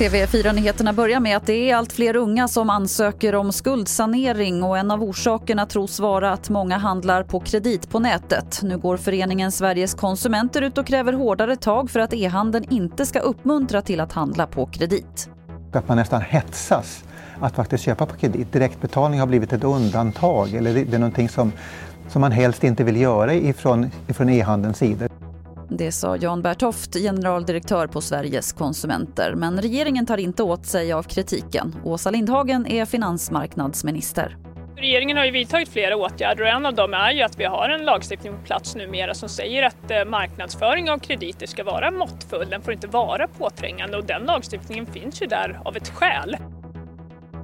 TV4-nyheterna börjar med att det är allt fler unga som ansöker om skuldsanering och en av orsakerna tros vara att många handlar på kredit på nätet. Nu går föreningen Sveriges konsumenter ut och kräver hårdare tag för att e-handeln inte ska uppmuntra till att handla på kredit. Att man nästan hetsas att faktiskt köpa på kredit. Direktbetalning har blivit ett undantag eller det är någonting som, som man helst inte vill göra ifrån, ifrån e-handelns sida. Det sa Jan Bertoft, generaldirektör på Sveriges konsumenter. Men regeringen tar inte åt sig av kritiken. Åsa Lindhagen är finansmarknadsminister. Regeringen har ju vidtagit flera åtgärder och en av dem är ju att vi har en lagstiftning på plats numera som säger att eh, marknadsföring av krediter ska vara måttfull, den får inte vara påträngande och den lagstiftningen finns ju där av ett skäl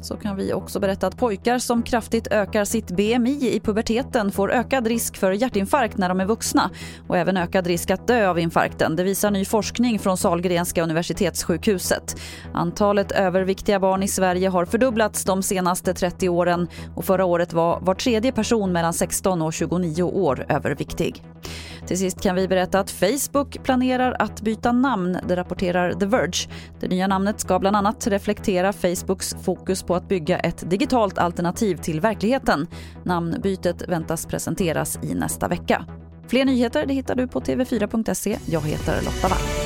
så kan vi också berätta att pojkar som kraftigt ökar sitt BMI i puberteten får ökad risk för hjärtinfarkt när de är vuxna och även ökad risk att dö av infarkten. Det visar ny forskning från Salgrenska universitetssjukhuset. Antalet överviktiga barn i Sverige har fördubblats de senaste 30 åren och förra året var var tredje person mellan 16 och 29 år överviktig. Till sist kan vi berätta att Facebook planerar att byta namn, det rapporterar The Verge. Det nya namnet ska bland annat reflektera Facebooks fokus på att bygga ett digitalt alternativ till verkligheten. Namnbytet väntas presenteras i nästa vecka. Fler nyheter det hittar du på tv4.se. Jag heter Lotta Wall.